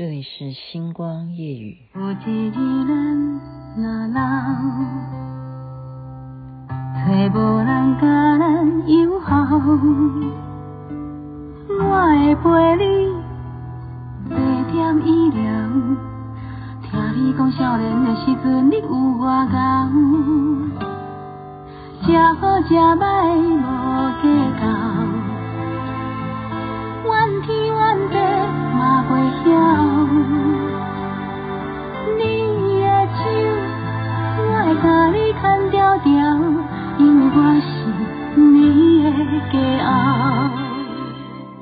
这里是星光夜雨。有一日咱若老，找无人甲咱友好，我会陪你坐点医疗，听你讲少年的时阵你有外高，食好食歹无计较。怨天怨地掉，因为我是你的骄傲。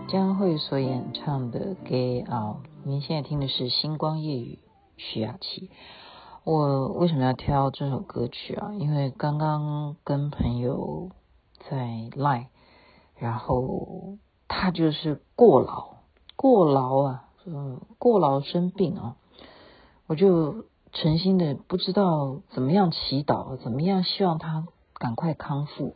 江蕙所演唱的《骄傲》，您现在听的是《星光夜雨》，徐雅琪。我为什么要挑这首歌曲啊？因为刚刚跟朋友在 Line，然后。他就是过劳，过劳啊，嗯，过劳生病啊，我就诚心的不知道怎么样祈祷，怎么样希望他赶快康复，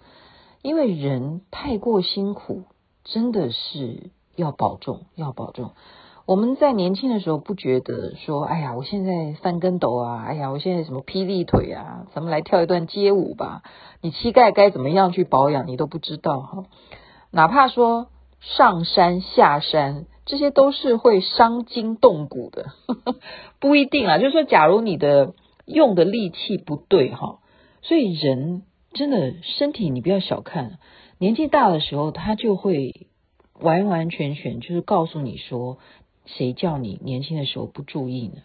因为人太过辛苦，真的是要保重，要保重。我们在年轻的时候不觉得说，哎呀，我现在翻跟斗啊，哎呀，我现在什么霹雳腿啊，咱们来跳一段街舞吧。你膝盖该怎么样去保养，你都不知道哈，哪怕说。上山下山，这些都是会伤筋动骨的，不一定啊。就是说，假如你的用的力气不对哈，所以人真的身体你不要小看，年纪大的时候他就会完完全全就是告诉你说，谁叫你年轻的时候不注意呢？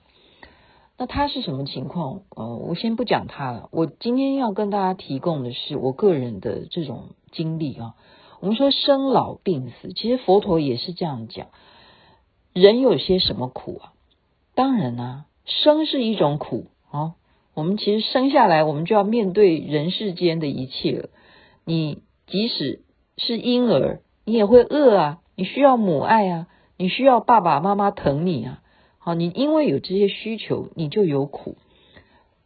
那他是什么情况？呃，我先不讲他了。我今天要跟大家提供的是我个人的这种经历啊。我们说生老病死，其实佛陀也是这样讲。人有些什么苦啊？当然啊，生是一种苦啊。我们其实生下来，我们就要面对人世间的一切了。你即使是婴儿，你也会饿啊，你需要母爱啊，你需要爸爸妈妈疼你啊。好，你因为有这些需求，你就有苦。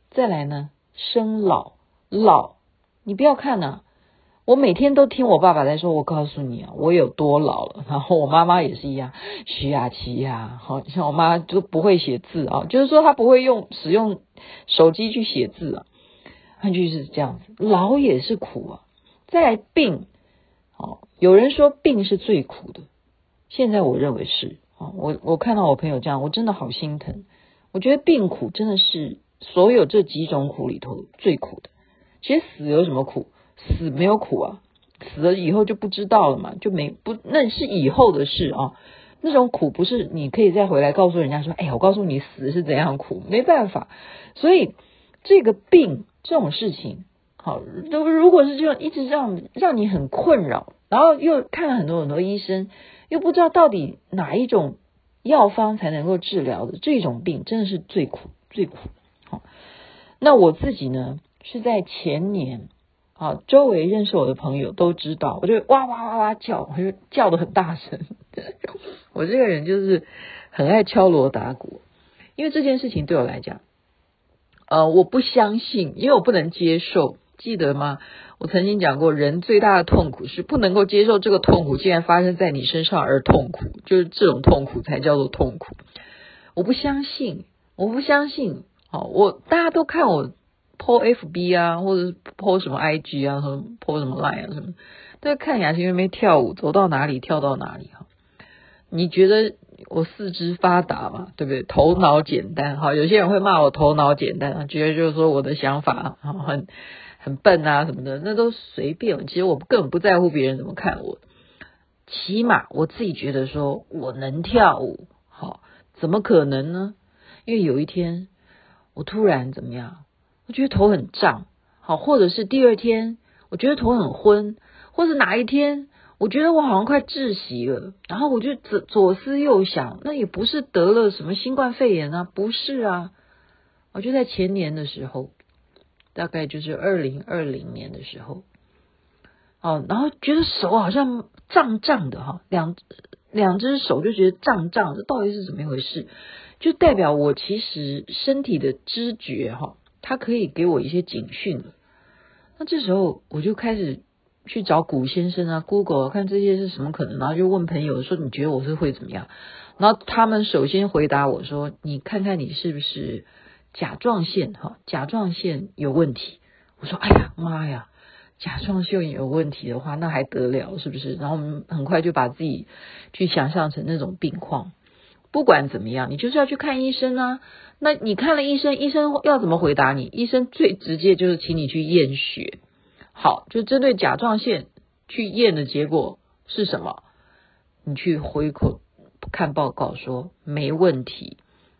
再来呢，生老老，你不要看呐、啊。我每天都听我爸爸在说，我告诉你啊，我有多老了。然后我妈妈也是一样，徐雅琪呀，好像我妈就不会写字啊，就是说她不会用使用手机去写字啊。那就是这样子，老也是苦啊。再病，哦，有人说病是最苦的，现在我认为是啊。我我看到我朋友这样，我真的好心疼。我觉得病苦真的是所有这几种苦里头最苦的。其实死有什么苦？死没有苦啊，死了以后就不知道了嘛，就没不那是以后的事啊。那种苦不是你可以再回来告诉人家说，哎呀，我告诉你死是怎样苦，没办法。所以这个病这种事情，好，如如果是这样一直让让你很困扰，然后又看了很多很多医生，又不知道到底哪一种药方才能够治疗的这种病，真的是最苦最苦。好，那我自己呢是在前年。啊，周围认识我的朋友都知道，我就哇哇哇哇叫，我就叫得很大声。我这个人就是很爱敲锣打鼓，因为这件事情对我来讲，呃，我不相信，因为我不能接受，记得吗？我曾经讲过，人最大的痛苦是不能够接受这个痛苦竟然发生在你身上而痛苦，就是这种痛苦才叫做痛苦。我不相信，我不相信。好，我大家都看我。Po FB 啊，或者是 po 什么 IG 啊，或者 po 什么 Line 啊，什么都在看雅琪妹妹跳舞，走到哪里跳到哪里哈。你觉得我四肢发达嘛？对不对？头脑简单哈。有些人会骂我头脑简单啊，觉得就是说我的想法很很笨啊什么的，那都随便。其实我根本不在乎别人怎么看我，起码我自己觉得说我能跳舞，好，怎么可能呢？因为有一天我突然怎么样？我觉得头很胀，好，或者是第二天，我觉得头很昏，或者哪一天，我觉得我好像快窒息了，然后我就左左思右想，那也不是得了什么新冠肺炎啊，不是啊，我就在前年的时候，大概就是二零二零年的时候，哦，然后觉得手好像胀胀的哈，两两只手就觉得胀胀的，到底是怎么一回事？就代表我其实身体的知觉哈。他可以给我一些警讯，那这时候我就开始去找古先生啊，Google 看这些是什么可能，然后就问朋友说，你觉得我是会怎么样？然后他们首先回答我说：“你看看你是不是甲状腺哈？甲状腺有问题。”我说：“哎呀妈呀，甲状腺有问题的话，那还得了是不是？”然后我们很快就把自己去想象成那种病况。不管怎么样，你就是要去看医生啊。那你看了医生，医生要怎么回答你？医生最直接就是请你去验血。好，就针对甲状腺去验的结果是什么？你去回口看报告说没问题。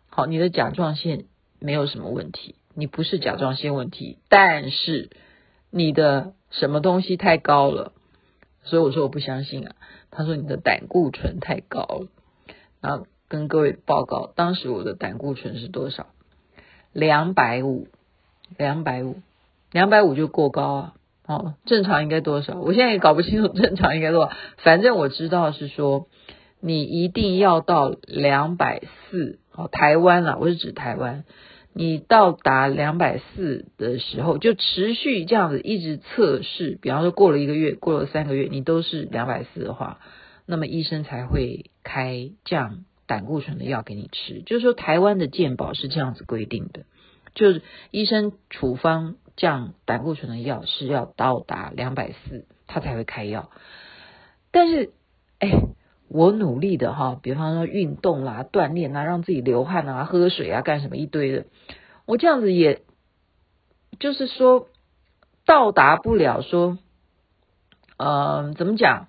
好，你的甲状腺没有什么问题，你不是甲状腺问题，但是你的什么东西太高了。所以我说我不相信啊。他说你的胆固醇太高了。然后跟各位报告，当时我的胆固醇是多少？两百五，两百五，两百五就过高啊。哦，正常应该多少？我现在也搞不清楚正常应该多少。反正我知道是说，你一定要到两百四。哦，台湾啊，我是指台湾。你到达两百四的时候，就持续这样子一直测试。比方说，过了一个月，过了三个月，你都是两百四的话，那么医生才会开降胆固醇的药给你吃。就是说，台湾的健保是这样子规定的，就是医生处方。降胆固醇的药是要到达两百四，他才会开药。但是，哎，我努力的哈，比方说运动啦、锻炼啊，让自己流汗啊、喝水啊、干什么一堆的，我这样子也，就是说到达不了说，嗯、呃，怎么讲？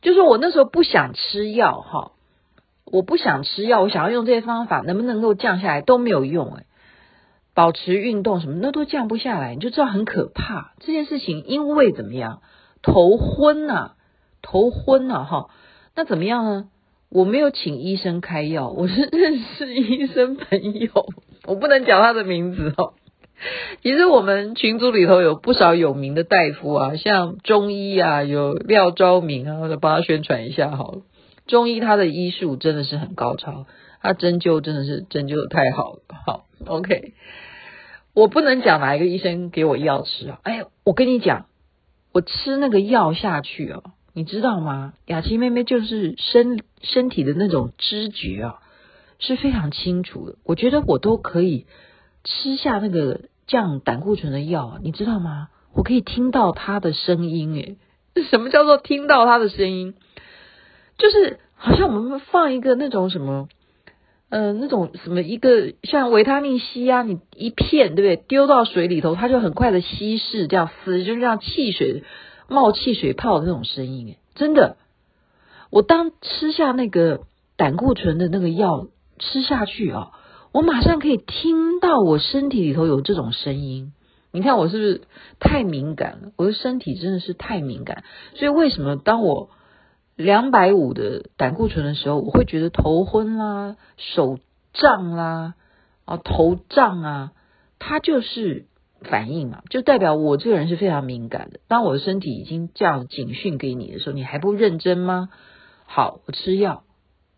就是我那时候不想吃药哈，我不想吃药，我想要用这些方法，能不能够降下来都没有用哎。保持运动什么那都降不下来，你就知道很可怕。这件事情因为怎么样？头昏呐、啊，头昏呐、啊，哈。那怎么样呢？我没有请医生开药，我是认识医生朋友，我不能讲他的名字哦。其实我们群组里头有不少有名的大夫啊，像中医啊，有廖昭明啊，我就帮他宣传一下好了。中医他的医术真的是很高超，他针灸真的是针灸的太好了。好，OK。我不能讲哪一个医生给我药吃啊！哎，我跟你讲，我吃那个药下去啊，你知道吗？雅琪妹妹就是身身体的那种知觉啊，是非常清楚的。我觉得我都可以吃下那个降胆固醇的药，你知道吗？我可以听到他的声音，哎，什么叫做听到他的声音？就是好像我们放一个那种什么。嗯、呃，那种什么一个像维他命 C 啊，你一片对不对？丢到水里头，它就很快的稀释，这样撕，就是像汽水冒汽水泡的那种声音。真的，我当吃下那个胆固醇的那个药吃下去啊，我马上可以听到我身体里头有这种声音。你看我是不是太敏感了？我的身体真的是太敏感，所以为什么当我两百五的胆固醇的时候，我会觉得头昏啦、手胀啦、啊头胀啊，它就是反应嘛，就代表我这个人是非常敏感的。当我的身体已经这样警讯给你的时候，你还不认真吗？好，我吃药，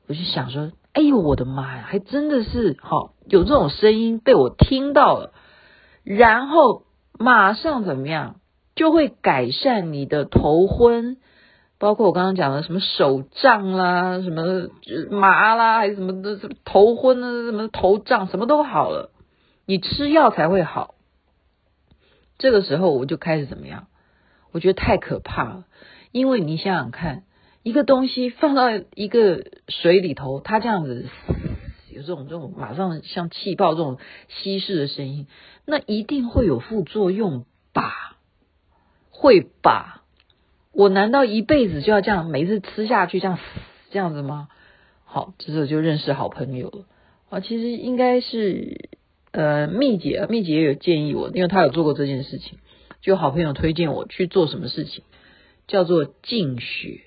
我就想说，哎呦我的妈呀，还真的是好有这种声音被我听到了，然后马上怎么样，就会改善你的头昏。包括我刚刚讲的什么手胀啦，什么麻啦，还是什么的，什么头昏啊，什么头胀，什么都好了。你吃药才会好。这个时候我就开始怎么样？我觉得太可怕了，因为你想想看，一个东西放到一个水里头，它这样子有这种这种马上像气泡这种稀释的声音，那一定会有副作用吧？会吧？我难道一辈子就要这样每次吃下去这样这样子吗？好，这时候就认识好朋友了啊。其实应该是呃蜜姐，蜜姐也有建议我，因为她有做过这件事情，就好朋友推荐我去做什么事情，叫做净血。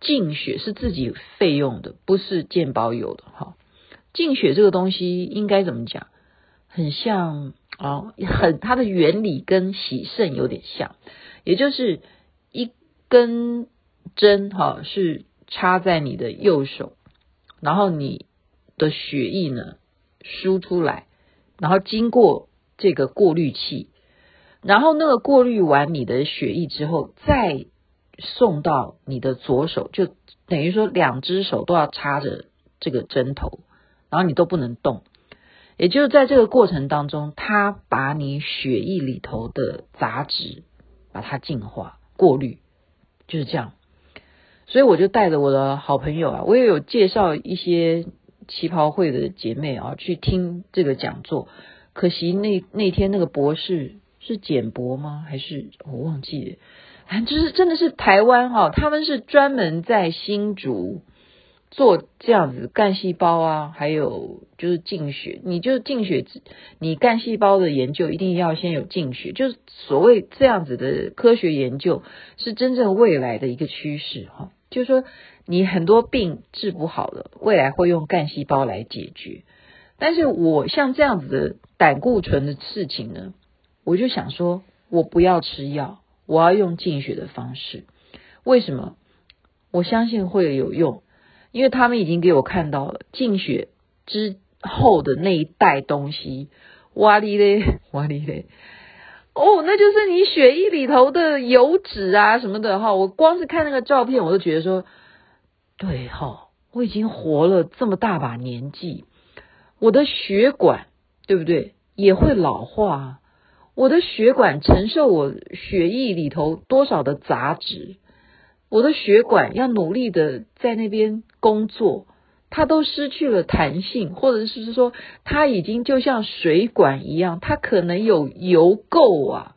净血是自己费用的，不是健保有的哈。净血这个东西应该怎么讲？很像啊，很它的原理跟洗肾有点像，也就是。一根针哈是插在你的右手，然后你的血液呢输出来，然后经过这个过滤器，然后那个过滤完你的血液之后，再送到你的左手，就等于说两只手都要插着这个针头，然后你都不能动。也就是在这个过程当中，它把你血液里头的杂质把它净化、过滤，就是这样。所以我就带着我的好朋友啊，我也有介绍一些旗袍会的姐妹啊去听这个讲座。可惜那那天那个博士是简博吗？还是我忘记了？反正就是真的是台湾哈，他们是专门在新竹做这样子干细胞啊，还有就是净血。你就净血，你干细胞的研究一定要先有净血，就是所谓这样子的科学研究是真正未来的一个趋势哈。就是说你很多病治不好了，未来会用干细胞来解决。但是我像这样子的胆固醇的事情呢，我就想说我不要吃药。我要用净血的方式，为什么？我相信会有用，因为他们已经给我看到了净血之后的那一袋东西，哇哩嘞，哇哩嘞，哦，那就是你血液里头的油脂啊什么的哈。我光是看那个照片，我都觉得说，对哈，我已经活了这么大把年纪，我的血管对不对也会老化。我的血管承受我血液里头多少的杂质，我的血管要努力的在那边工作，它都失去了弹性，或者是说它已经就像水管一样，它可能有油垢啊。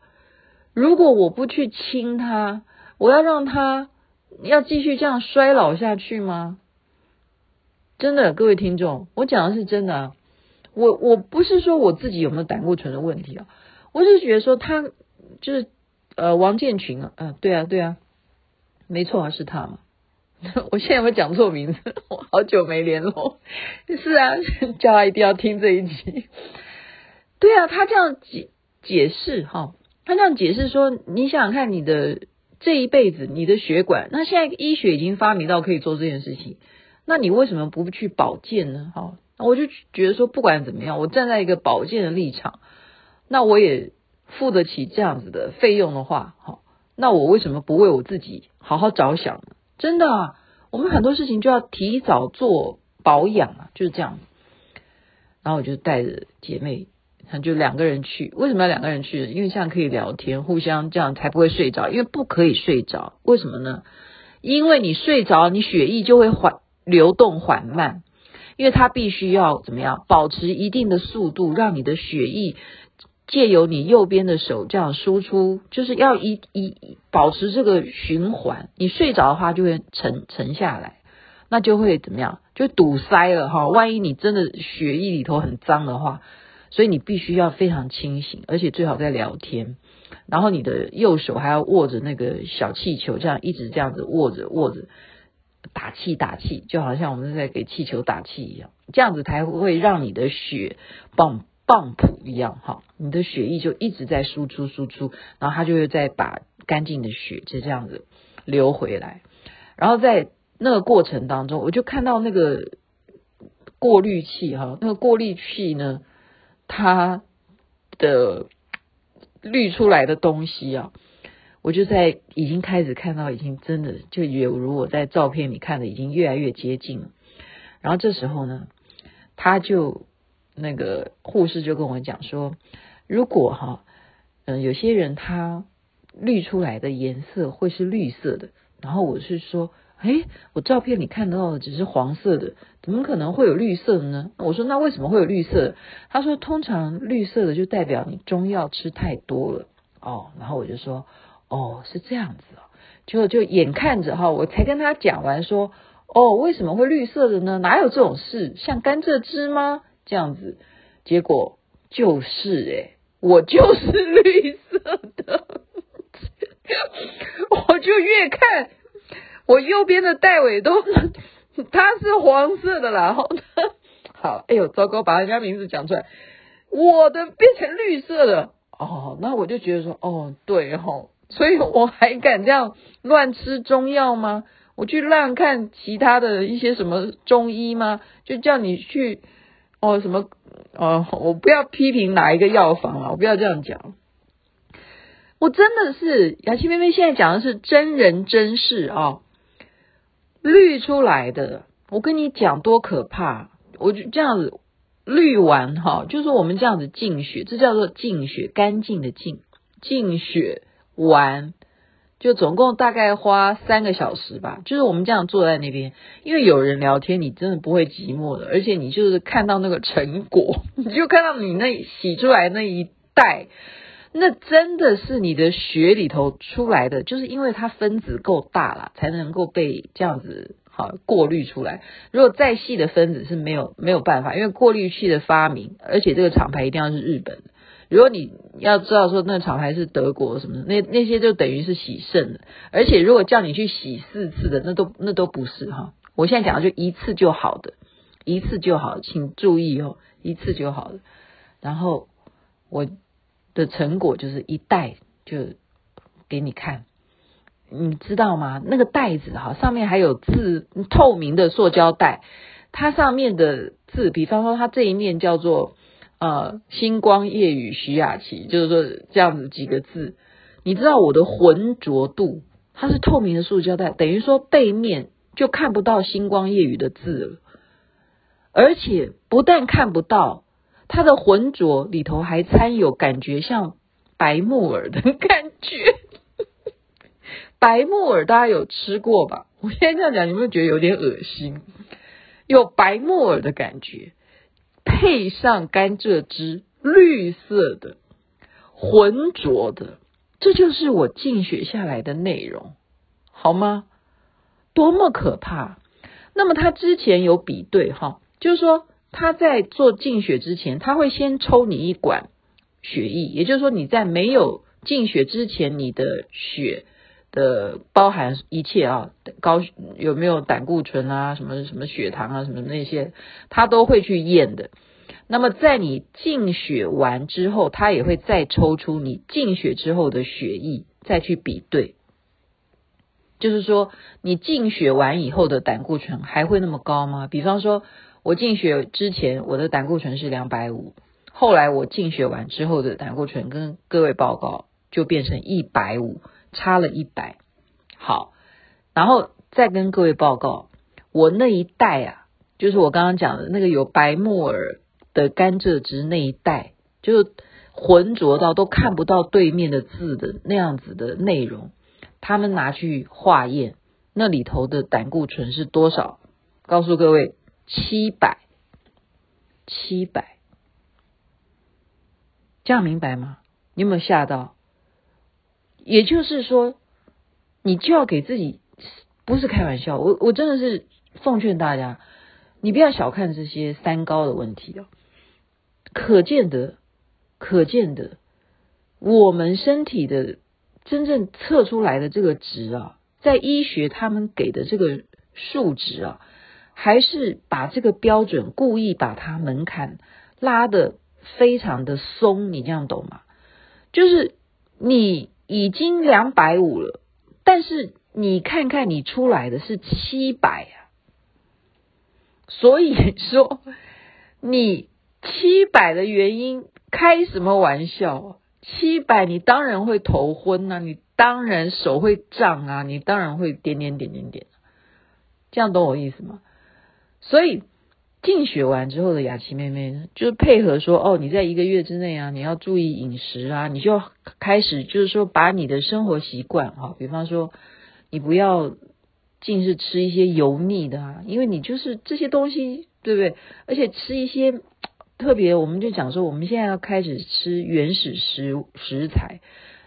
如果我不去清它，我要让它要继续这样衰老下去吗？真的，各位听众，我讲的是真的啊。我我不是说我自己有没有胆固醇的问题啊。我是觉得说他就是呃王建群啊，嗯、对啊对啊，没错啊，是他嘛。我现在有没有讲错名字？我好久没联络。是啊，叫他一定要听这一集。对啊，他这样解解释哈，他这样解释说，你想想看，你的这一辈子，你的血管，那现在医学已经发明到可以做这件事情，那你为什么不去保健呢？哈，我就觉得说，不管怎么样，我站在一个保健的立场。那我也付得起这样子的费用的话，好，那我为什么不为我自己好好着想？真的啊，我们很多事情就要提早做保养啊，就是这样。然后我就带着姐妹，就两个人去。为什么要两个人去？因为这样可以聊天，互相这样才不会睡着。因为不可以睡着，为什么呢？因为你睡着，你血液就会缓流动缓慢，因为它必须要怎么样，保持一定的速度，让你的血液。借由你右边的手这样输出，就是要一一保持这个循环。你睡着的话，就会沉沉下来，那就会怎么样？就堵塞了哈。万一你真的血液里头很脏的话，所以你必须要非常清醒，而且最好在聊天。然后你的右手还要握着那个小气球，这样一直这样子握着握着，打气打气，就好像我们在给气球打气一样，这样子才会让你的血泵。泵浦一样哈，你的血液就一直在输出输出，然后它就会再把干净的血就这样子流回来。然后在那个过程当中，我就看到那个过滤器哈，那个过滤器呢，它的滤出来的东西啊，我就在已经开始看到，已经真的就有如我在照片里看的，已经越来越接近了。然后这时候呢，他就。那个护士就跟我讲说，如果哈，嗯，有些人他滤出来的颜色会是绿色的，然后我是说，诶，我照片里看到的只是黄色的，怎么可能会有绿色的呢？我说那为什么会有绿色？他说通常绿色的就代表你中药吃太多了哦，然后我就说，哦，是这样子哦，就就眼看着哈，我才跟他讲完说，哦，为什么会绿色的呢？哪有这种事？像甘蔗汁吗？这样子，结果就是诶、我就是绿色的，我就越看我右边的带尾都，他是黄色的啦，然后好，哎呦，糟糕，把人家名字讲出来，我的变成绿色的哦，那我就觉得说，哦，对哦，所以我还敢这样乱吃中药吗？我去乱看其他的一些什么中医吗？就叫你去。哦，什么？哦，我不要批评哪一个药房了，我不要这样讲。我真的是雅琪妹妹现在讲的是真人真事、哦，滤出来的。我跟你讲多可怕，我就这样子滤完哈，就是我们这样子净血，这叫做净血，干净的净，净血完。就总共大概花三个小时吧，就是我们这样坐在那边，因为有人聊天，你真的不会寂寞的，而且你就是看到那个成果，你就看到你那洗出来那一袋，那真的是你的血里头出来的，就是因为它分子够大了，才能够被这样子好过滤出来。如果再细的分子是没有没有办法，因为过滤器的发明，而且这个厂牌一定要是日本。如果你要知道说那个厂牌是德国什么的，那那些就等于是洗肾的，而且如果叫你去洗四次的，那都那都不是哈。我现在讲的就一次就好的，一次就好，请注意哦，一次就好了。然后我的成果就是一袋就给你看，你知道吗？那个袋子哈，上面还有字，透明的塑胶袋，它上面的字，比方说它这一面叫做。呃，星光夜雨徐雅琪，就是说这样子几个字，你知道我的浑浊度，它是透明的塑胶袋，等于说背面就看不到星光夜雨的字了，而且不但看不到，它的浑浊里头还掺有感觉像白木耳的感觉，白木耳大家有吃过吧？我现在这样讲，你们会觉得有点恶心，有白木耳的感觉。配上甘蔗汁，绿色的，浑浊的，这就是我净血下来的内容，好吗？多么可怕！那么他之前有比对哈，就是说他在做净血之前，他会先抽你一管血液，也就是说你在没有净血之前，你的血的包含一切啊，高有没有胆固醇啊，什么什么血糖啊，什么那些，他都会去验的。那么在你进血完之后，他也会再抽出你进血之后的血液，再去比对。就是说，你进血完以后的胆固醇还会那么高吗？比方说，我进血之前我的胆固醇是两百五，后来我进血完之后的胆固醇跟各位报告就变成一百五，差了一百。好，然后再跟各位报告，我那一袋啊，就是我刚刚讲的那个有白木耳。的甘蔗汁那一袋，就是浑浊到都看不到对面的字的那样子的内容，他们拿去化验，那里头的胆固醇是多少？告诉各位，七百，七百，这样明白吗？你有没有吓到？也就是说，你就要给自己，不是开玩笑，我我真的是奉劝大家，你不要小看这些三高的问题哦。可见的，可见的，我们身体的真正测出来的这个值啊，在医学他们给的这个数值啊，还是把这个标准故意把它门槛拉得非常的松，你这样懂吗？就是你已经两百五了，但是你看看你出来的是七百啊，所以说 你。七百的原因，开什么玩笑啊？七百你当然会头昏啊，你当然手会胀啊，你当然会点点点点点，这样懂我意思吗？所以净血完之后的雅琪妹妹呢，就是配合说哦，你在一个月之内啊，你要注意饮食啊，你就要开始就是说把你的生活习惯哈，比方说你不要尽是吃一些油腻的啊，因为你就是这些东西对不对？而且吃一些。特别，我们就讲说，我们现在要开始吃原始食食材，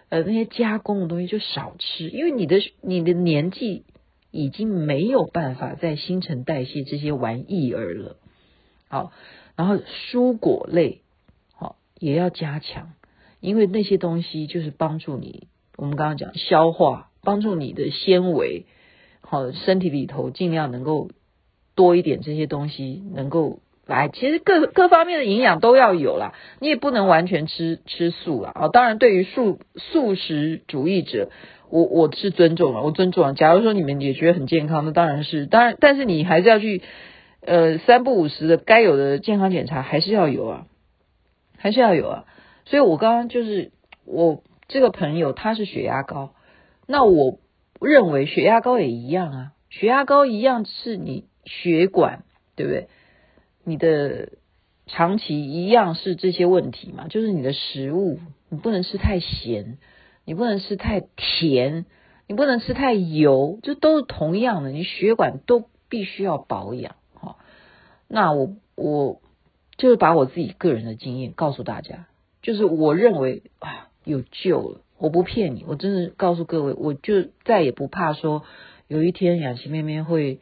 呃，那些加工的东西就少吃，因为你的你的年纪已经没有办法再新陈代谢这些玩意儿了。好，然后蔬果类，好也要加强，因为那些东西就是帮助你，我们刚刚讲消化，帮助你的纤维，好，身体里头尽量能够多一点这些东西，能够。来，其实各各方面的营养都要有啦，你也不能完全吃吃素啦。啊。当然，对于素素食主义者，我我是尊重了，我尊重了。假如说你们也觉得很健康，那当然是当然，但是你还是要去呃三不五时的该有的健康检查还是要有啊，还是要有啊。所以我刚刚就是我这个朋友他是血压高，那我认为血压高也一样啊，血压高一样是你血管，对不对？你的长期一样是这些问题嘛，就是你的食物，你不能吃太咸，你不能吃太甜，你不能吃太油，这都是同样的，你血管都必须要保养。那我我就是把我自己个人的经验告诉大家，就是我认为啊有救了，我不骗你，我真的告诉各位，我就再也不怕说有一天雅琪妹妹会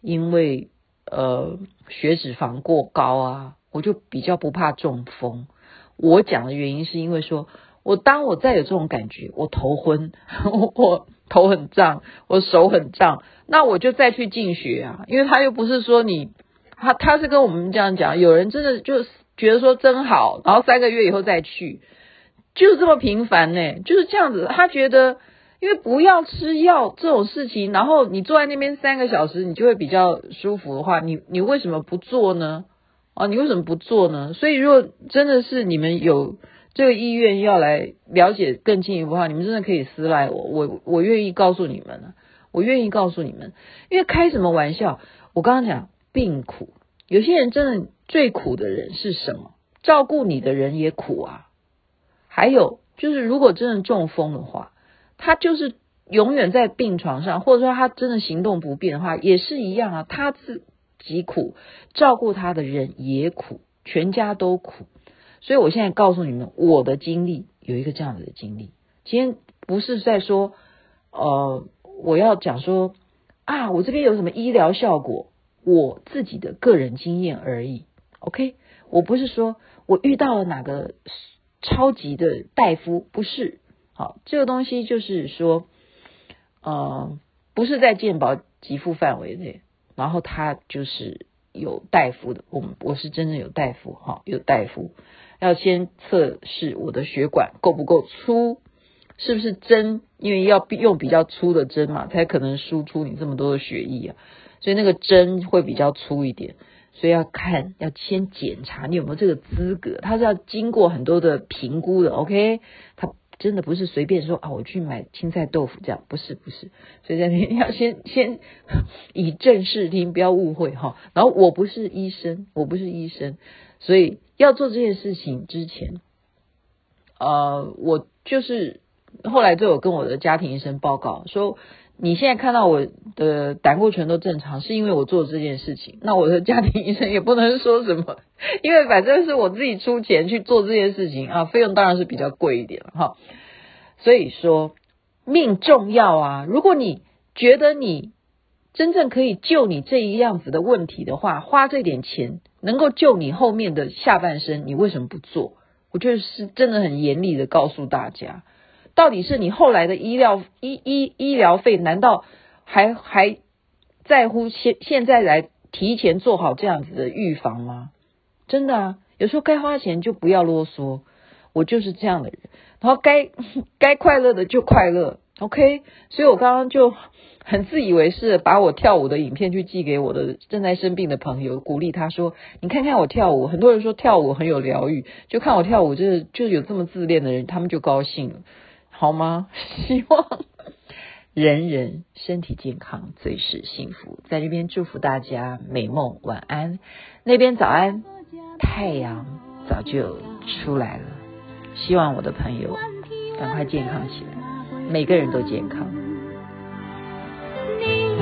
因为。呃，血脂肪过高啊，我就比较不怕中风。我讲的原因是因为说，我当我再有这种感觉，我头昏，我，我头很胀，我手很胀，那我就再去进血啊。因为他又不是说你，他他是跟我们这样讲，有人真的就觉得说真好，然后三个月以后再去，就是这么频繁呢，就是这样子。他觉得。因为不要吃药这种事情，然后你坐在那边三个小时，你就会比较舒服的话，你你为什么不做呢？啊，你为什么不做呢？所以如果真的是你们有这个意愿要来了解更进一步的话，你们真的可以私赖我，我我愿意告诉你们，我愿意告诉你们，因为开什么玩笑？我刚刚讲病苦，有些人真的最苦的人是什么？照顾你的人也苦啊。还有就是，如果真的中风的话。他就是永远在病床上，或者说他真的行动不便的话，也是一样啊。他自己苦，照顾他的人也苦，全家都苦。所以我现在告诉你们，我的经历有一个这样子的经历。今天不是在说，呃，我要讲说啊，我这边有什么医疗效果，我自己的个人经验而已。OK，我不是说我遇到了哪个超级的大夫，不是。好，这个东西就是说，呃，不是在健保给付范围内，然后他就是有大夫的，我们我是真的有大夫，哈，有大夫要先测试我的血管够不够粗，是不是针，因为要用比较粗的针嘛，才可能输出你这么多的血液啊，所以那个针会比较粗一点，所以要看，要先检查你有没有这个资格，他是要经过很多的评估的，OK，他。真的不是随便说啊，我去买青菜豆腐这样，不是不是，所以在那 要先先 以正视听，不要误会哈。然后我不是医生，我不是医生，所以要做这件事情之前，呃，我就是后来就有跟我的家庭医生报告说。你现在看到我的胆固醇都正常，是因为我做这件事情。那我的家庭医生也不能说什么，因为反正是我自己出钱去做这件事情啊，费用当然是比较贵一点了哈。所以说命重要啊，如果你觉得你真正可以救你这一样子的问题的话，花这点钱能够救你后面的下半生，你为什么不做？我就是真的很严厉的告诉大家。到底是你后来的医疗医医医疗费，难道还还在乎现现在来提前做好这样子的预防吗？真的啊，有时候该花钱就不要啰嗦，我就是这样的人。然后该 该快乐的就快乐，OK。所以我刚刚就很自以为是，把我跳舞的影片去寄给我的正在生病的朋友，鼓励他说：“你看看我跳舞。”很多人说跳舞很有疗愈，就看我跳舞，就是就有这么自恋的人，他们就高兴了。好吗？希望人人身体健康，最是幸福。在这边祝福大家美梦晚安。那边早安，太阳早就出来了。希望我的朋友赶快健康起来，每个人都健康。你